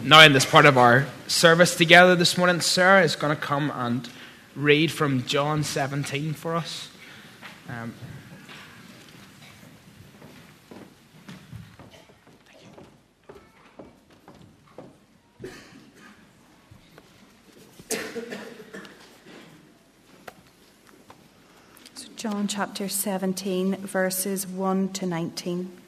Now, in this part of our service together this morning, Sarah is going to come and read from John 17 for us. Um, John chapter 17, verses 1 to 19.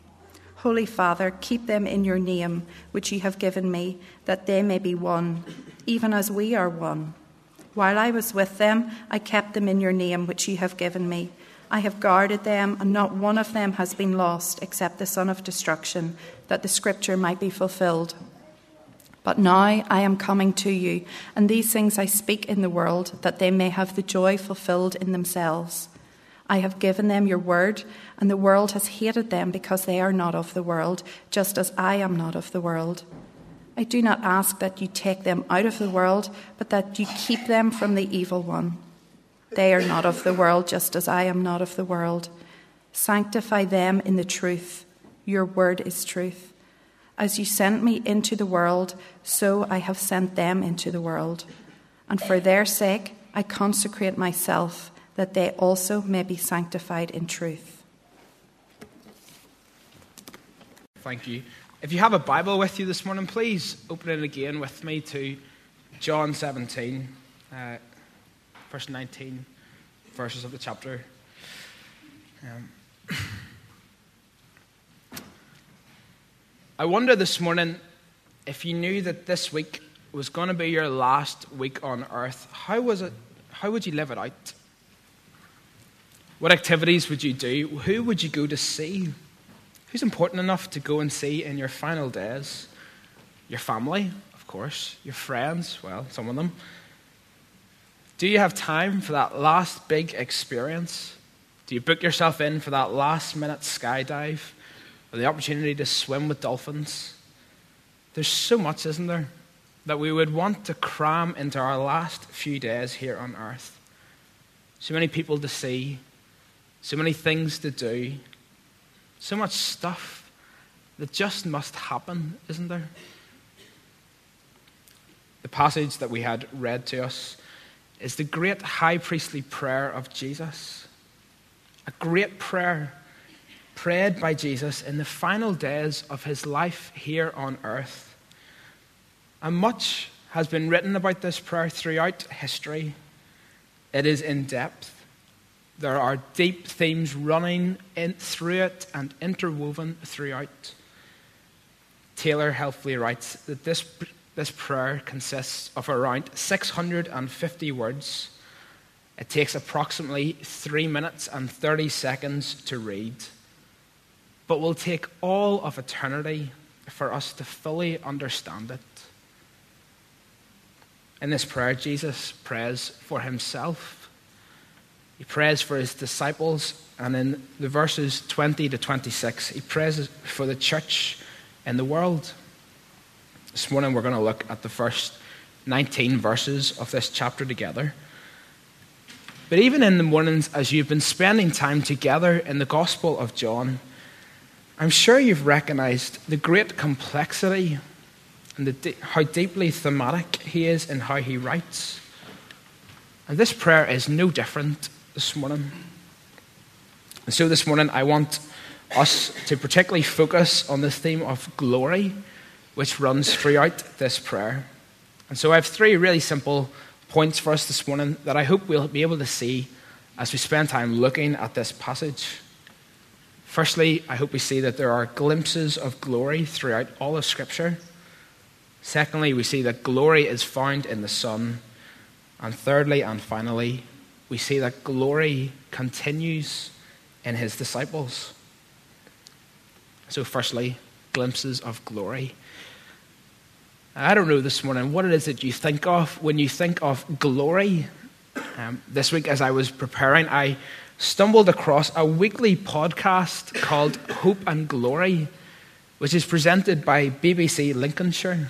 Holy Father, keep them in your name, which you have given me, that they may be one, even as we are one. While I was with them, I kept them in your name, which you have given me. I have guarded them, and not one of them has been lost, except the son of destruction, that the scripture might be fulfilled. But now I am coming to you, and these things I speak in the world, that they may have the joy fulfilled in themselves. I have given them your word, and the world has hated them because they are not of the world, just as I am not of the world. I do not ask that you take them out of the world, but that you keep them from the evil one. They are not of the world, just as I am not of the world. Sanctify them in the truth. Your word is truth. As you sent me into the world, so I have sent them into the world. And for their sake, I consecrate myself that they also may be sanctified in truth. Thank you. If you have a Bible with you this morning, please open it again with me to John 17, uh, verse 19, verses of the chapter. Um, I wonder this morning if you knew that this week was going to be your last week on earth, how was it? How would you live it out? What activities would you do? Who would you go to see? Who's important enough to go and see in your final days? Your family, of course. Your friends, well, some of them. Do you have time for that last big experience? Do you book yourself in for that last minute skydive or the opportunity to swim with dolphins? There's so much, isn't there, that we would want to cram into our last few days here on earth. So many people to see, so many things to do, so much stuff that just must happen, isn't there? The passage that we had read to us is the great high priestly prayer of Jesus. A great prayer prayed by Jesus in the final days of his life here on earth. And much has been written about this prayer throughout history. It is in depth. There are deep themes running in, through it and interwoven throughout. Taylor helpfully writes that this, this prayer consists of around 650 words. It takes approximately 3 minutes and 30 seconds to read, but will take all of eternity for us to fully understand it. In this prayer, Jesus prays for himself he prays for his disciples, and in the verses 20 to 26, he prays for the church in the world. This morning we're going to look at the first 19 verses of this chapter together. But even in the mornings, as you've been spending time together in the Gospel of John, I'm sure you've recognized the great complexity and the, how deeply thematic he is in how he writes. And this prayer is no different this morning. And so this morning, I want us to particularly focus on the theme of glory, which runs throughout this prayer. And so I have three really simple points for us this morning that I hope we'll be able to see as we spend time looking at this passage. Firstly, I hope we see that there are glimpses of glory throughout all of Scripture. Secondly, we see that glory is found in the Son. And thirdly and finally, we see that glory continues in his disciples. So, firstly, glimpses of glory. I don't know this morning what it is that you think of when you think of glory. Um, this week, as I was preparing, I stumbled across a weekly podcast called Hope and Glory, which is presented by BBC Lincolnshire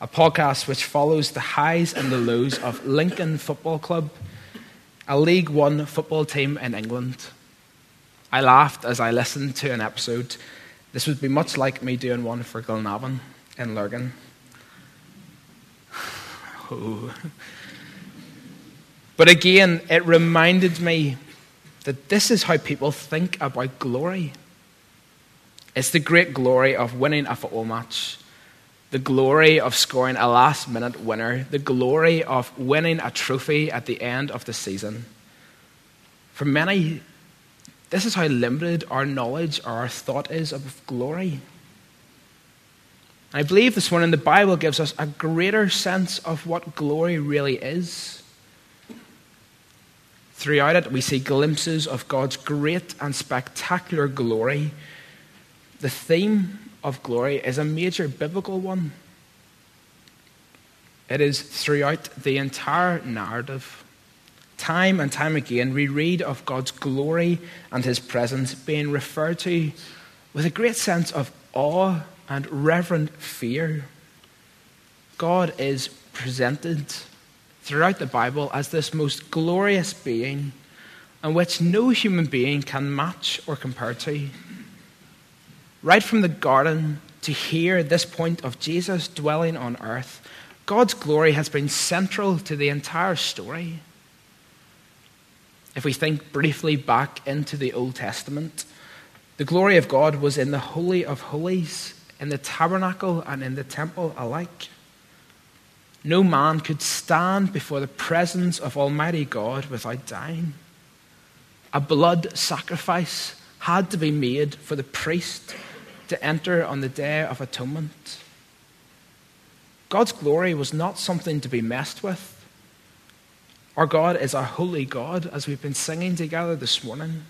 a podcast which follows the highs and the lows of Lincoln Football Club, a League One football team in England. I laughed as I listened to an episode. This would be much like me doing one for Glenavon in Lurgan. Oh. But again, it reminded me that this is how people think about glory. It's the great glory of winning a football match the glory of scoring a last minute winner, the glory of winning a trophy at the end of the season. For many, this is how limited our knowledge or our thought is of glory. I believe this morning the Bible gives us a greater sense of what glory really is. Throughout it, we see glimpses of God's great and spectacular glory. The theme of glory is a major biblical one. It is throughout the entire narrative. Time and time again, we read of God's glory and his presence being referred to with a great sense of awe and reverent fear. God is presented throughout the Bible as this most glorious being, and which no human being can match or compare to right from the garden to here, this point of Jesus dwelling on earth, God's glory has been central to the entire story. If we think briefly back into the Old Testament, the glory of God was in the Holy of Holies, in the tabernacle, and in the temple alike. No man could stand before the presence of Almighty God without dying. A blood sacrifice had to be made for the priest to enter on the Day of Atonement. God's glory was not something to be messed with. Our God is a holy God, as we've been singing together this morning.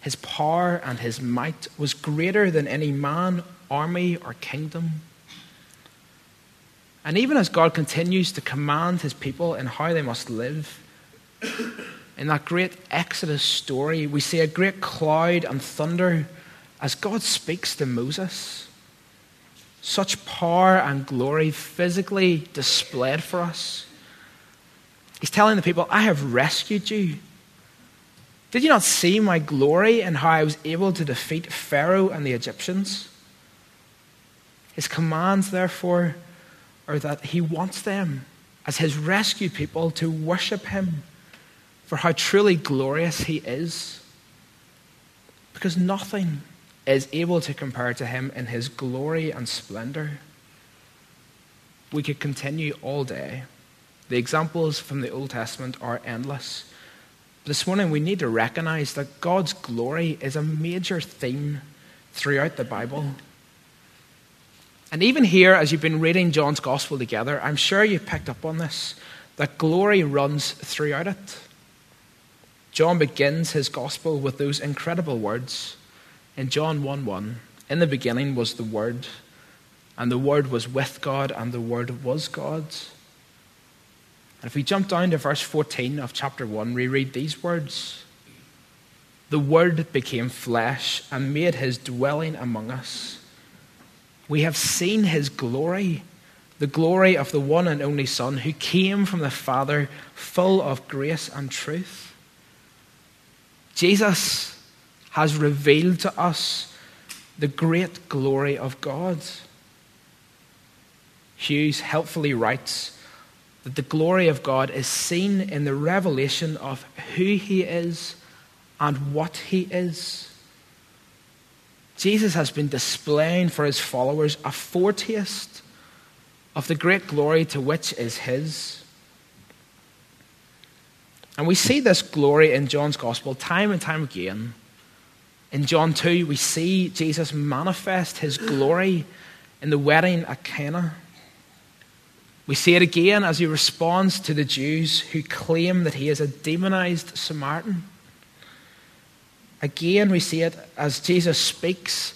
His power and his might was greater than any man, army, or kingdom. And even as God continues to command his people in how they must live, in that great Exodus story, we see a great cloud and thunder as God speaks to Moses, such power and glory physically displayed for us. He's telling the people, I have rescued you. Did you not see my glory and how I was able to defeat Pharaoh and the Egyptians? His commands, therefore, are that he wants them, as his rescued people, to worship him for how truly glorious he is. Because nothing is able to compare to him in his glory and splendor. We could continue all day. The examples from the Old Testament are endless. This morning, we need to recognize that God's glory is a major theme throughout the Bible. And even here, as you've been reading John's Gospel together, I'm sure you've picked up on this that glory runs throughout it. John begins his Gospel with those incredible words in John 1 1, in the beginning was the Word, and the Word was with God, and the Word was God. And if we jump down to verse 14 of chapter 1, we read these words The Word became flesh and made his dwelling among us. We have seen his glory, the glory of the one and only Son who came from the Father, full of grace and truth. Jesus has revealed to us the great glory of God. Hughes helpfully writes that the glory of God is seen in the revelation of who he is and what he is. Jesus has been displaying for his followers a foretaste of the great glory to which is his. And we see this glory in John's gospel time and time again. In John 2, we see Jesus manifest his glory in the wedding at Cana. We see it again as he responds to the Jews who claim that he is a demonized Samaritan. Again, we see it as Jesus speaks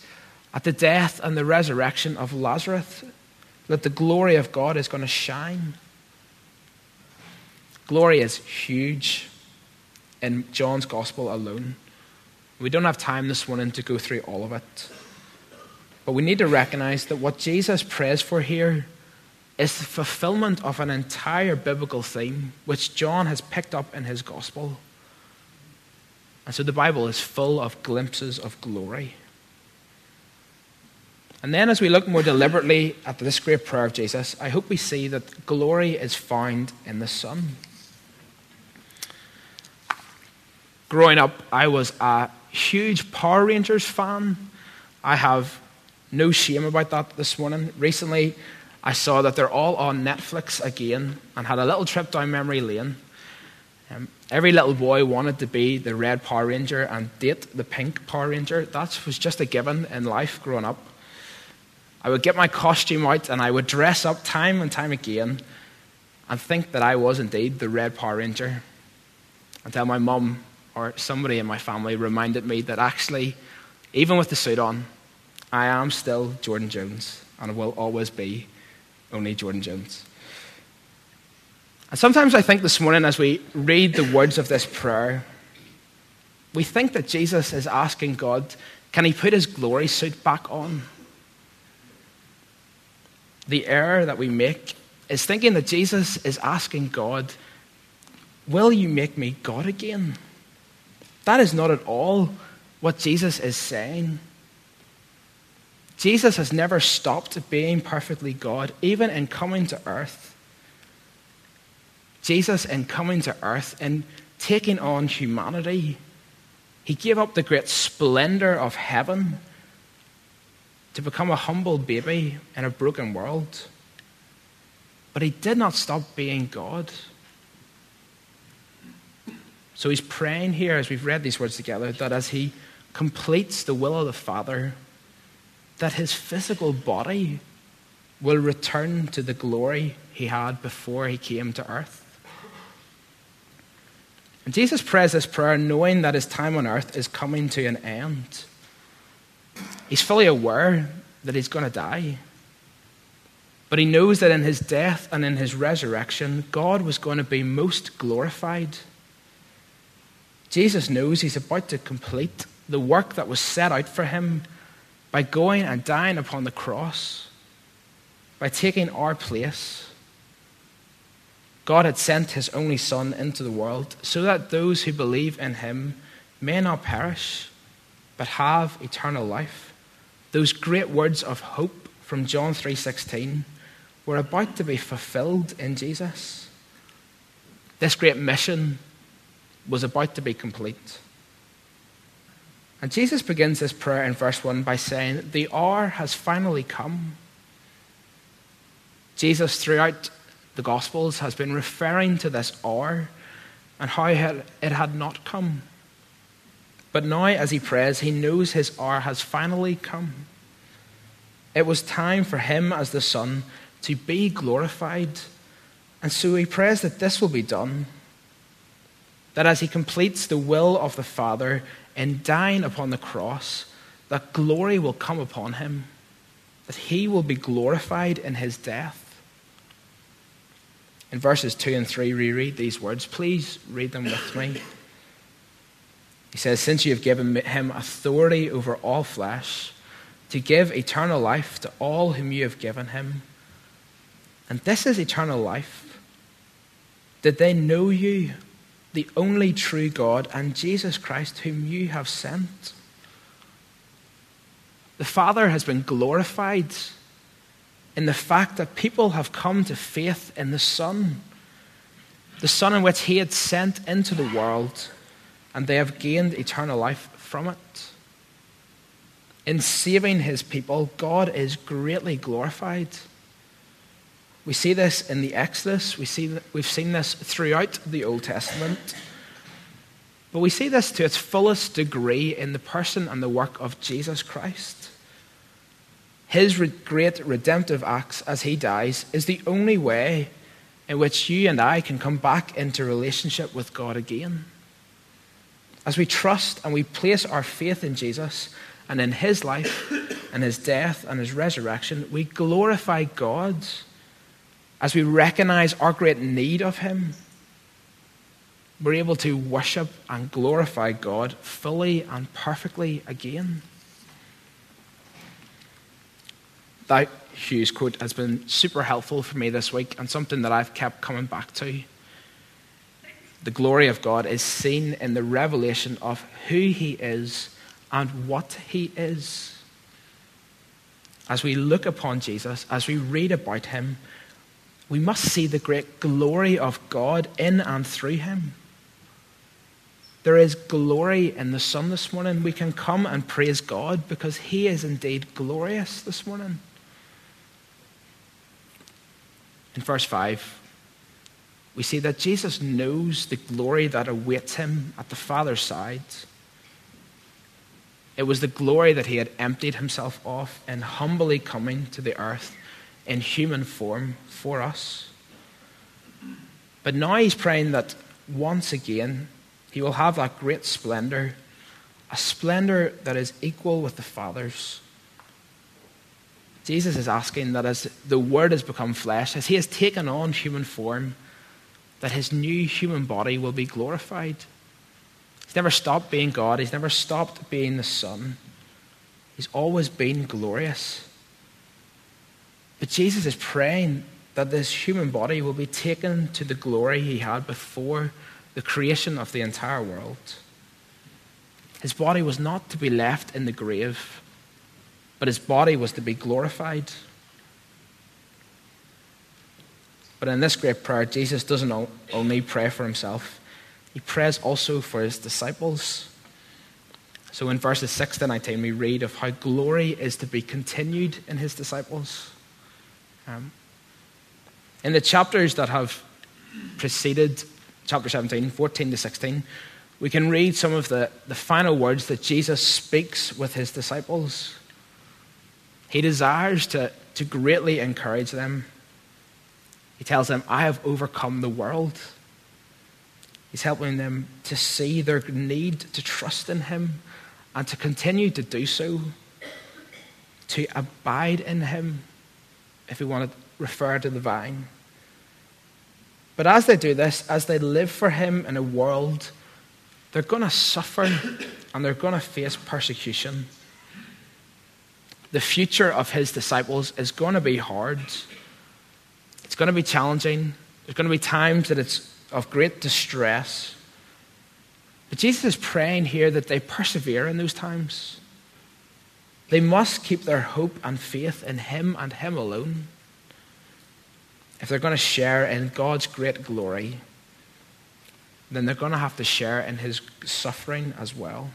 at the death and the resurrection of Lazarus that the glory of God is going to shine. Glory is huge in John's gospel alone. We don't have time this morning to go through all of it. But we need to recognize that what Jesus prays for here is the fulfillment of an entire biblical theme which John has picked up in his gospel. And so the Bible is full of glimpses of glory. And then, as we look more deliberately at this great prayer of Jesus, I hope we see that glory is found in the Son. Growing up, I was a huge Power Rangers fan. I have no shame about that this morning. Recently, I saw that they're all on Netflix again and had a little trip down memory lane. Um, every little boy wanted to be the red Power Ranger and date the pink Power Ranger. That was just a given in life growing up. I would get my costume out and I would dress up time and time again and think that I was indeed the red Power Ranger until my mum or somebody in my family reminded me that actually, even with the suit on, I am still Jordan Jones and will always be only Jordan Jones. And sometimes I think this morning, as we read the words of this prayer, we think that Jesus is asking God, can he put his glory suit back on? The error that we make is thinking that Jesus is asking God, Will you make me God again? That is not at all what Jesus is saying. Jesus has never stopped being perfectly God, even in coming to earth. Jesus, in coming to earth and taking on humanity, he gave up the great splendor of heaven to become a humble baby in a broken world. But he did not stop being God. So he's praying here, as we've read these words together, that as he completes the will of the Father, that his physical body will return to the glory he had before he came to earth. And Jesus prays this prayer knowing that his time on earth is coming to an end. He's fully aware that he's going to die. But he knows that in his death and in his resurrection, God was going to be most glorified. Jesus knows he's about to complete the work that was set out for him by going and dying upon the cross, by taking our place. God had sent his only Son into the world so that those who believe in him may not perish, but have eternal life. Those great words of hope from John 3:16 were about to be fulfilled in Jesus. This great mission was about to be complete. And Jesus begins this prayer in verse 1 by saying, The hour has finally come. Jesus, throughout the Gospels has been referring to this hour and how it had not come. But now, as he prays, he knows his hour has finally come. It was time for him, as the Son, to be glorified. And so he prays that this will be done. That as he completes the will of the Father in dying upon the cross, that glory will come upon him, that he will be glorified in his death. In verses 2 and 3, reread these words. Please read them with me. He says, Since you have given him authority over all flesh, to give eternal life to all whom you have given him. And this is eternal life. Did they know you, the only true God, and Jesus Christ, whom you have sent? The Father has been glorified in the fact that people have come to faith in the Son, the Son in which He had sent into the world, and they have gained eternal life from it. In saving His people, God is greatly glorified. We see this in the Exodus. We see, we've seen this throughout the Old Testament. But we see this to its fullest degree in the person and the work of Jesus Christ. His great redemptive acts as he dies is the only way in which you and I can come back into relationship with God again. As we trust and we place our faith in Jesus and in his life and his death and his resurrection, we glorify God as we recognize our great need of him. We're able to worship and glorify God fully and perfectly again. that Hughes quote has been super helpful for me this week and something that I've kept coming back to. The glory of God is seen in the revelation of who He is and what He is. As we look upon Jesus, as we read about Him, we must see the great glory of God in and through Him. There is glory in the Son this morning. We can come and praise God because He is indeed glorious this morning. in verse 5, we see that Jesus knows the glory that awaits him at the Father's side. It was the glory that he had emptied himself of in humbly coming to the earth in human form for us. But now he's praying that once again he will have that great splendor, a splendor that is equal with the Father's. Jesus is asking that as the Word has become flesh, as He has taken on human form, that His new human body will be glorified. He's never stopped being God, He's never stopped being the Son. He's always been glorious. But Jesus is praying that this human body will be taken to the glory He had before the creation of the entire world. His body was not to be left in the grave but his body was to be glorified. But in this great prayer, Jesus doesn't only pray for himself, he prays also for his disciples. So in verses 6 to 19, we read of how glory is to be continued in his disciples. Um, in the chapters that have preceded chapter 17, 14 to 16, we can read some of the, the final words that Jesus speaks with his disciples. He desires to, to greatly encourage them. He tells them, I have overcome the world. He's helping them to see their need to trust in Him and to continue to do so, to abide in Him, if we want to refer to the vine. But as they do this, as they live for Him in a world, they're going to suffer and they're going to face persecution the future of his disciples is going to be hard. It's going to be challenging. There's going to be times that it's of great distress. But Jesus is praying here that they persevere in those times. They must keep their hope and faith in Him and Him alone if they're going to share in God's great glory then they're going to have to share in his suffering as well.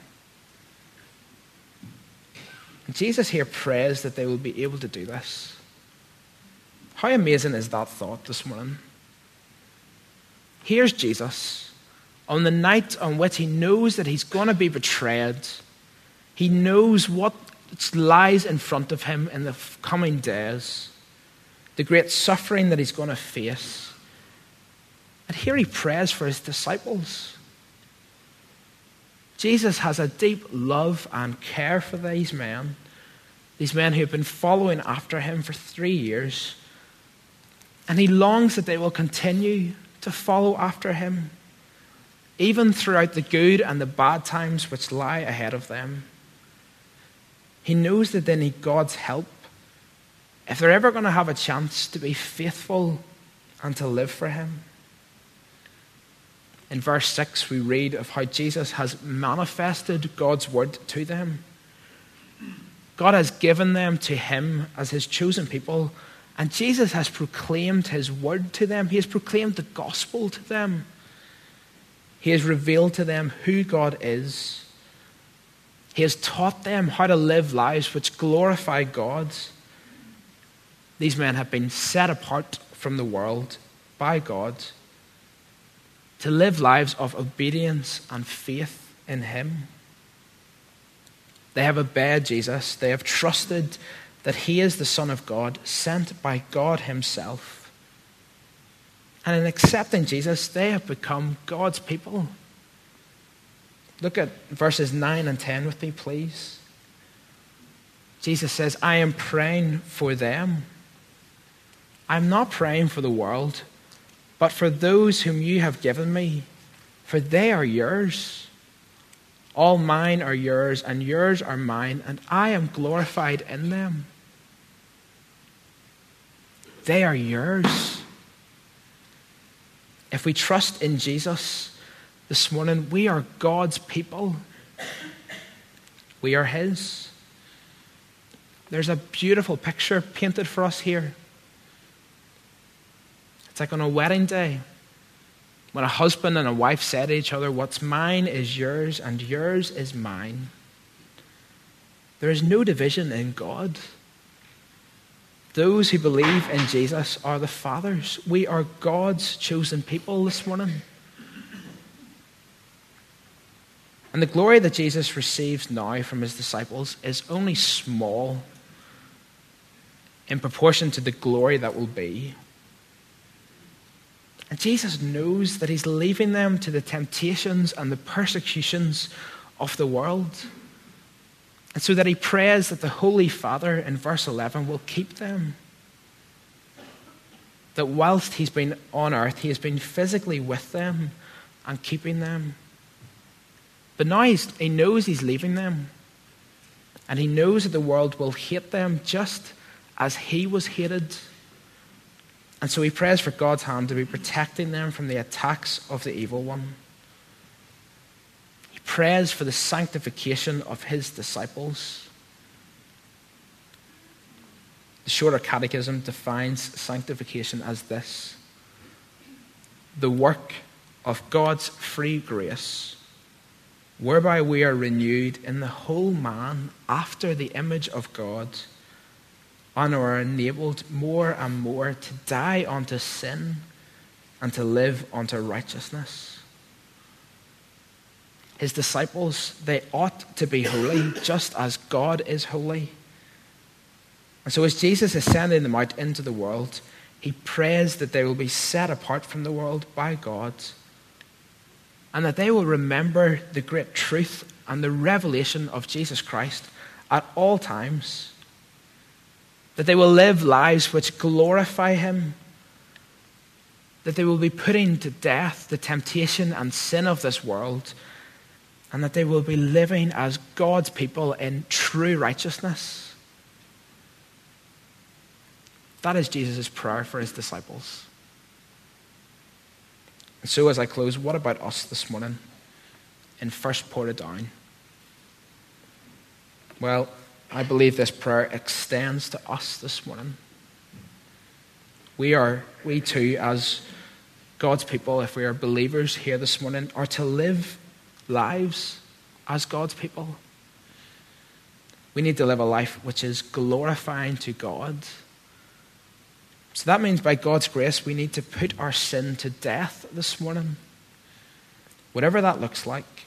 Jesus here prays that they will be able to do this. How amazing is that thought this morning? Here's Jesus on the night on which he knows that he's going to be betrayed. He knows what lies in front of him in the coming days, the great suffering that he's going to face. And here he prays for his disciples. Jesus has a deep love and care for these men, these men who have been following after him for three years. And he longs that they will continue to follow after him, even throughout the good and the bad times which lie ahead of them. He knows that they need God's help if they're ever going to have a chance to be faithful and to live for Him. In verse 6, we read of how Jesus has manifested God's word to them. God has given them to Him as His chosen people, and Jesus has proclaimed His word to them. He has proclaimed the gospel to them. He has revealed to them who God is. He has taught them how to live lives which glorify God. These men have been set apart from the world by God to live lives of obedience and faith in Him. They have obeyed Jesus. They have trusted that He is the Son of God, sent by God Himself. And in accepting Jesus, they have become God's people. Look at verses 9 and 10 with me, please. Jesus says, I am praying for them. I'm not praying for the world, but for those whom you have given me, for they are yours. All mine are yours, and yours are mine, and I am glorified in them. They are yours. If we trust in Jesus this morning, we are God's people. We are His. There's a beautiful picture painted for us here. It's like on a wedding day when a husband and a wife say to each other, What's mine is yours, and yours is mine. There is no division in God. Those who believe in Jesus are the Father's. We are God's chosen people this morning. And the glory that Jesus receives now from his disciples is only small in proportion to the glory that will be. And Jesus knows that he's leaving them to the temptations and the persecutions of the world. And so that he prays that the Holy Father in verse 11 will keep them. That whilst he's been on earth, he has been physically with them and keeping them. But now he knows he's leaving them. And he knows that the world will hate them just as he was hated. And so he prays for God's hand to be protecting them from the attacks of the evil one. He prays for the sanctification of his disciples. The shorter catechism defines sanctification as this the work of God's free grace, whereby we are renewed in the whole man after the image of God and are enabled more and more to die unto sin and to live unto righteousness. His disciples, they ought to be holy just as God is holy. And so, as Jesus is sending them out into the world, he prays that they will be set apart from the world by God and that they will remember the great truth and the revelation of Jesus Christ at all times that they will live lives which glorify Him, that they will be putting to death the temptation and sin of this world, and that they will be living as God's people in true righteousness. That is Jesus' prayer for his disciples. And so, as I close, what about us this morning in First Portadown? Well, I believe this prayer extends to us this morning. We are, we too, as God's people, if we are believers here this morning, are to live lives as God's people. We need to live a life which is glorifying to God. So that means by God's grace, we need to put our sin to death this morning, whatever that looks like.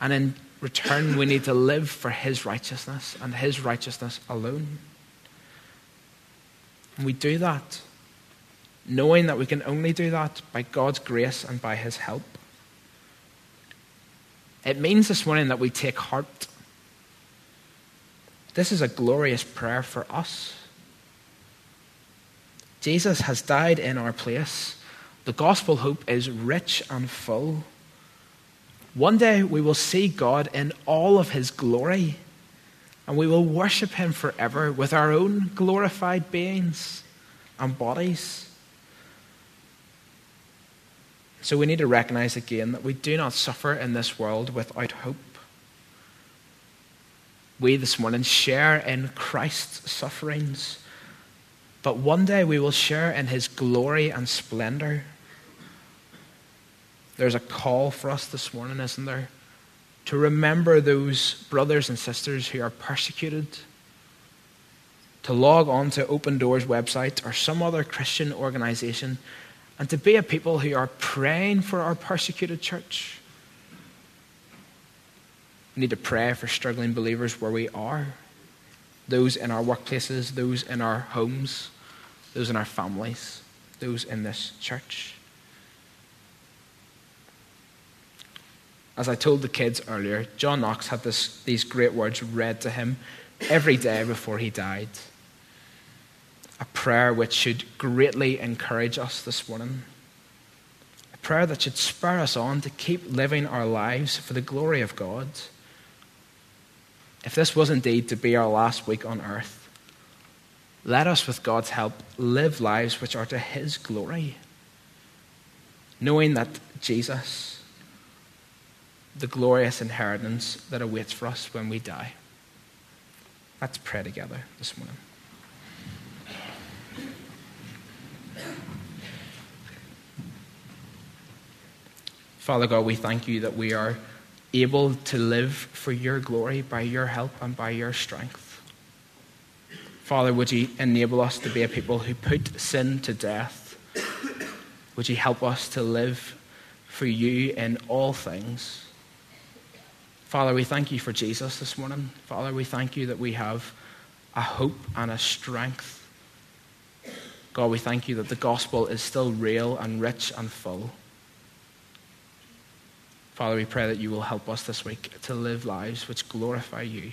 And in return, we need to live for His righteousness and His righteousness alone. And we do that knowing that we can only do that by God's grace and by His help. It means this morning that we take heart. This is a glorious prayer for us. Jesus has died in our place. The gospel hope is rich and full. One day we will see God in all of his glory. and we will worship him forever with our own glorified beings and bodies. So we need to recognize again that we do not suffer in this world without hope. We this morning share in Christ's sufferings, but one day we will share in his glory and splendor. There's a call for us this morning, isn't there? To remember those brothers and sisters who are persecuted, to log on to Open Doors website or some other Christian organization, and to be a people who are praying for our persecuted church. We need to pray for struggling believers where we are those in our workplaces, those in our homes, those in our families, those in this church. As I told the kids earlier, John Knox had this, these great words read to him every day before he died. A prayer which should greatly encourage us this morning. A prayer that should spur us on to keep living our lives for the glory of God. If this was indeed to be our last week on earth, let us, with God's help, live lives which are to His glory, knowing that Jesus the glorious inheritance that awaits for us when we die. Let's pray together this morning. Father God, we thank you that we are able to live for your glory by your help and by your strength. Father, would you enable us to be a people who put sin to death? Would you help us to live for you in all things? Father, we thank you for Jesus this morning. Father, we thank you that we have a hope and a strength. God, we thank you that the gospel is still real and rich and full. Father, we pray that you will help us this week to live lives which glorify you.